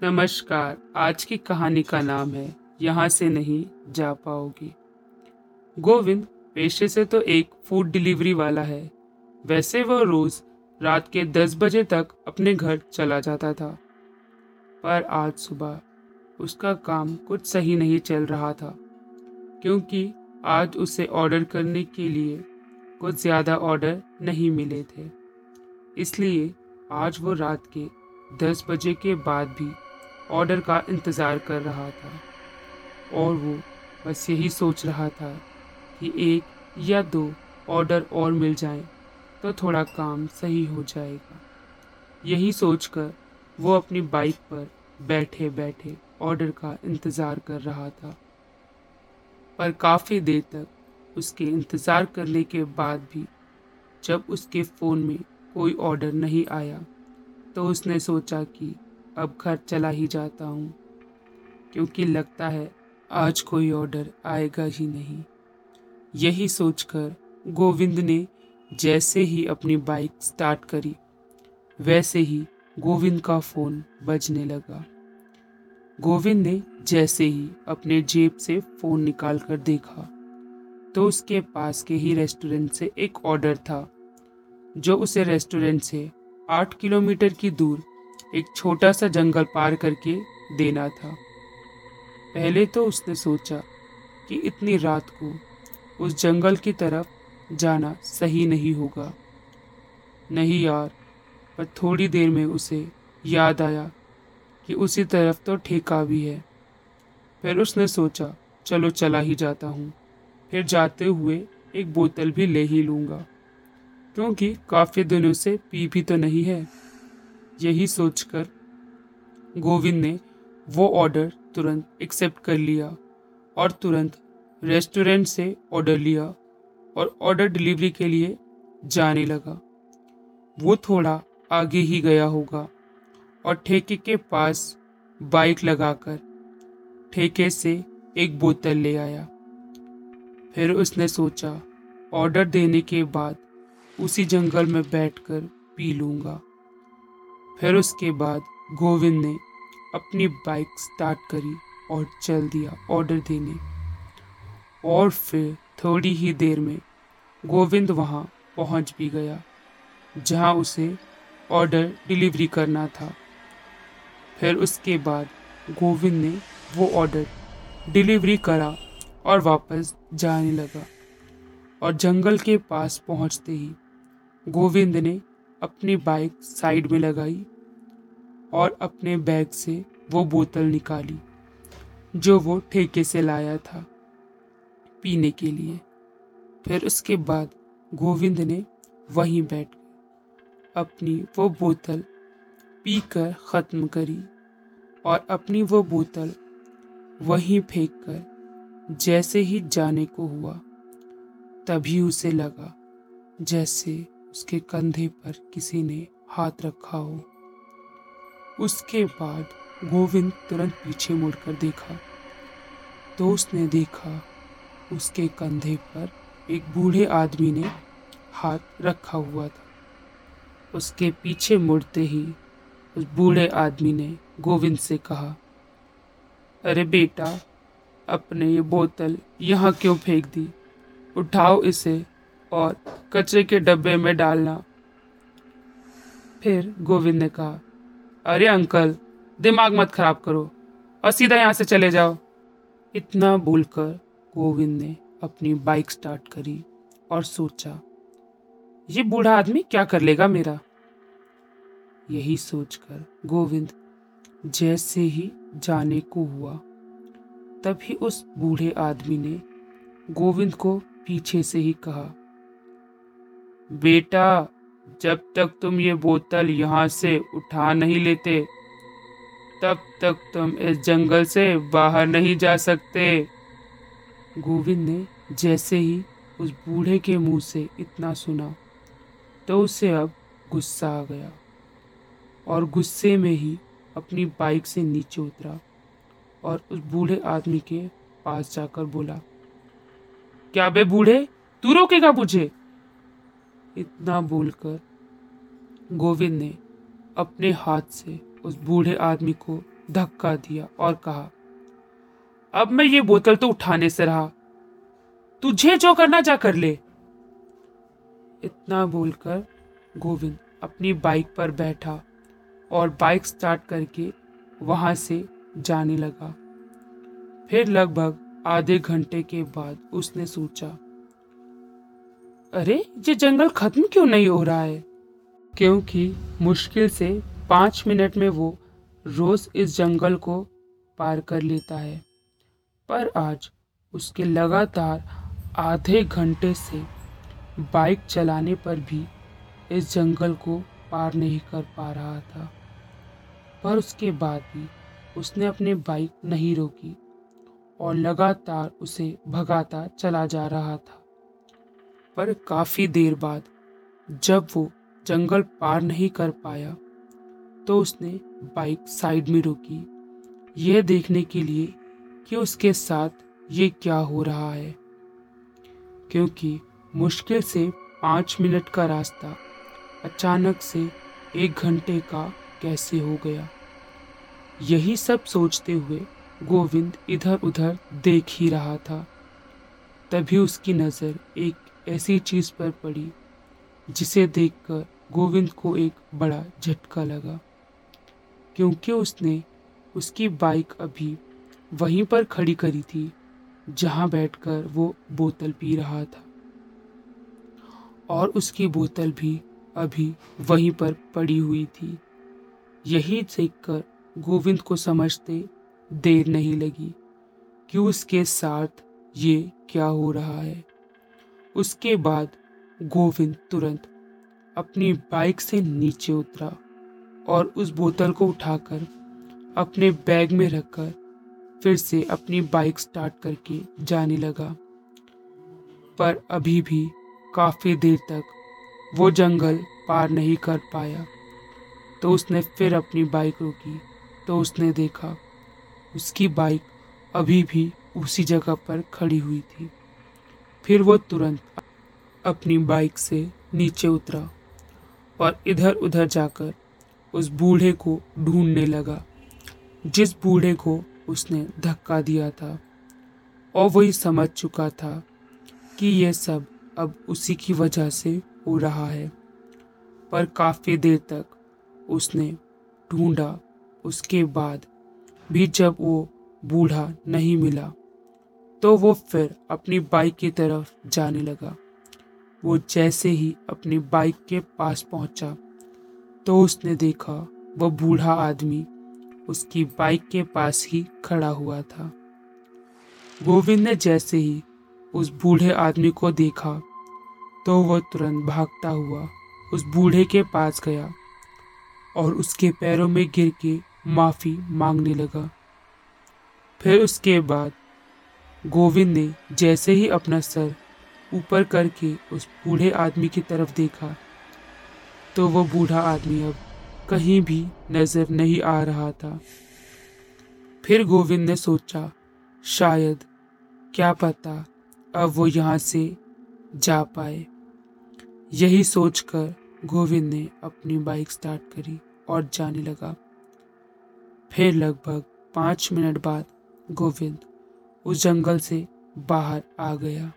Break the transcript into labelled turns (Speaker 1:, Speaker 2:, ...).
Speaker 1: नमस्कार। आज की कहानी का नाम है, यहाँ से नहीं जा पाओगी। गोविंद, पेशे से तो एक फ़ूड डिलीवरी वाला है। वैसे वह रोज रात के दस बजे तक अपने घर चला जाता था। पर आज सुबह उसका काम कुछ सही नहीं चल रहा था, क्योंकि आज उसे ऑर्डर करने के लिए कुछ ज़्यादा ऑर्डर नहीं मिले थे। इसलिए आज वो रात के दस बजे के बाद भी ऑर्डर का इंतज़ार कर रहा था और वो बस यही सोच रहा था कि एक या दो ऑर्डर और मिल जाएँ तो थोड़ा काम सही हो जाएगा। यही सोचकर वो अपनी बाइक पर बैठे बैठे ऑर्डर का इंतज़ार कर रहा था। पर काफ़ी देर तक उसके इंतज़ार करने के बाद भी जब उसके फ़ोन में कोई ऑर्डर नहीं आया तो उसने सोचा कि अब घर चला ही जाता हूँ, क्योंकि लगता है आज कोई ऑर्डर आएगा ही नहीं। यही सोचकर गोविंद ने जैसे ही अपनी बाइक स्टार्ट करी, वैसे ही गोविंद का फ़ोन बजने लगा। गोविंद ने जैसे ही अपने जेब से फ़ोन निकाल कर देखा तो उसके पास के ही रेस्टोरेंट से एक ऑर्डर था, जो उसे रेस्टोरेंट से आठ किलोमीटर की दूर एक छोटा सा जंगल पार करके देना था। पहले तो उसने सोचा कि इतनी रात को उस जंगल की तरफ़ जाना सही नहीं होगा। नहीं यार, पर थोड़ी देर में उसे याद आया कि उसी तरफ़ तो ठेका भी है। फिर उसने सोचा, चलो चला ही जाता हूँ। फिर जाते हुए एक बोतल भी ले ही लूँगा। क्योंकि काफ़ी दिनों से पी भी तो नहीं है। यही सोचकर गोविंद ने वो ऑर्डर तुरंत एक्सेप्ट कर लिया और तुरंत रेस्टोरेंट से ऑर्डर लिया और ऑर्डर डिलीवरी के लिए जाने लगा। वो थोड़ा आगे ही गया होगा और ठेके के पास बाइक लगाकर ठेके से एक बोतल ले आया। फिर उसने सोचा ऑर्डर देने के बाद उसी जंगल में बैठकर पी लूँगा। फिर उसके बाद गोविंद ने अपनी बाइक स्टार्ट करी और चल दिया ऑर्डर देने। और फिर थोड़ी ही देर में गोविंद वहाँ पहुँच भी गया, जहाँ उसे ऑर्डर डिलीवरी करना था। फिर उसके बाद गोविंद ने वो ऑर्डर डिलीवरी करा और वापस जाने लगा। और जंगल के पास पहुँचते ही गोविंद ने अपनी बाइक साइड में लगाई और अपने बैग से वो बोतल निकाली जो वो ठेके से लाया था पीने के लिए। फिर उसके बाद गोविंद ने वहीं बैठ अपनी वो बोतल पीकर ख़त्म करी और अपनी वो बोतल वहीं फेंक कर जैसे ही जाने को हुआ तभी उसे लगा जैसे उसके कंधे पर किसी ने हाथ रखा हो। उसके बाद गोविंद तुरंत पीछे मुड़कर देखा। तो उसने देखा, उसके कंधे पर एक बूढ़े आदमी ने हाथ रखा हुआ था। उसके पीछे मुड़ते ही उस बूढ़े आदमी ने गोविंद से कहा, अरे बेटा, अपने ये बोतल यहाँ क्यों फेंक दी? उठाओ इसे और कचरे के डब्बे में डालना। फिर गोविंद ने कहा, अरे अंकल, दिमाग मत खराब करो और सीधा यहाँ से चले जाओ। इतना बोलकर गोविंद ने अपनी बाइक स्टार्ट करी और सोचा, ये बूढ़ा आदमी क्या कर लेगा मेरा? यही सोचकर गोविंद जैसे ही जाने को हुआ, तभी उस बूढ़े आदमी ने गोविंद को पीछे से ही कहा बेटा, जब तक तुम ये बोतल यहाँ से उठा नहीं लेते, तब तक तुम इस जंगल से बाहर नहीं जा सकते। गोविंद ने जैसे ही उस बूढ़े के मुँह से इतना सुना तो उसे अब गुस्सा आ गया और गुस्से में ही अपनी बाइक से नीचे उतरा और उस बूढ़े आदमी के पास जाकर बोला, क्या बे बूढ़े? तू रोकेगा मुझे? इतना बोलकर गोविंद ने अपने हाथ से उस बूढ़े आदमी को धक्का दिया और कहा, अब मैं ये बोतल तो उठाने से रहा। तुझे जो करना जा कर ले। इतना बोलकर गोविंद अपनी बाइक पर बैठा और बाइक स्टार्ट करके वहाँ से जाने लगा। फिर लगभग आधे घंटे के बाद उसने सोचा अरे, ये जंगल खत्म क्यों नहीं हो रहा है? क्योंकि मुश्किल से पाँच मिनट में वो रोज इस जंगल को पार कर लेता है। पर आज उसके लगातार आधे घंटे से बाइक चलाने पर भी इस जंगल को पार नहीं कर पा रहा था। पर उसके बाद भी उसने अपनी बाइक नहीं रोकी और लगातार उसे भगाता चला जा रहा था। पर काफ़ी देर बाद, जब वो जंगल पार नहीं कर पाया तो उसने बाइक साइड में रोकी। यह देखने के लिए कि उसके साथ ये क्या हो रहा है, क्योंकि मुश्किल से पाँच मिनट का रास्ता अचानक से एक घंटे का कैसे हो गया। यही सब सोचते हुए गोविंद इधर उधर देख ही रहा था। तभी उसकी नज़र एक ऐसी चीज़ पर पड़ी, जिसे देखकर गोविंद को एक बड़ा झटका लगा, क्योंकि उसने उसकी बाइक अभी वहीं पर खड़ी करी थी, जहाँ बैठकर वो बोतल पी रहा था। और उसकी बोतल भी अभी वहीं पर पड़ी हुई थी। यही देखकर गोविंद को समझते देर नहीं लगी कि उसके साथ ये क्या हो रहा है। उसके बाद गोविंद तुरंत अपनी बाइक से नीचे उतरा और उस बोतल को उठाकर अपने बैग में रखकर फिर से अपनी बाइक स्टार्ट करके जाने लगा। पर अभी भी काफ़ी देर तक वो जंगल पार नहीं कर पाया। तो उसने फिर अपनी बाइक रोकी तो उसने देखा उसकी बाइक अभी भी उसी जगह पर खड़ी हुई थी। फिर वो तुरंत अपनी बाइक से नीचे उतरा और इधर उधर जाकर उस बूढ़े को ढूँढने लगा, जिस बूढ़े को उसने धक्का दिया था। और वही समझ चुका था कि यह सब अब उसी की वजह से हो रहा है। पर काफ़ी देर तक उसने ढूंढा, उसके बाद भी जब वो बूढ़ा नहीं मिला तो वो फिर अपनी बाइक की तरफ़ जाने लगा। वो जैसे ही अपनी बाइक के पास पहुँचा तो उसने देखा वह बूढ़ा आदमी उसकी बाइक के पास ही खड़ा हुआ था। गोविंद ने जैसे ही उस बूढ़े आदमी को देखा तो वह तुरंत भागता हुआ उस बूढ़े के पास गया और उसके पैरों में गिर के माफ़ी मांगने लगा। फिर उसके बाद गोविंद ने जैसे ही अपना सर ऊपर करके उस बूढ़े आदमी की तरफ़ देखा तो वो बूढ़ा आदमी अब कहीं भी नज़र नहीं आ रहा था। फिर गोविंद ने सोचा, शायद, क्या पता अब वो यहाँ से जा पाए। यही सोचकर गोविंद ने अपनी बाइक स्टार्ट करी और जाने लगा। फिर लगभग पाँच मिनट बाद गोविंद उस जंगल से बाहर आ गया।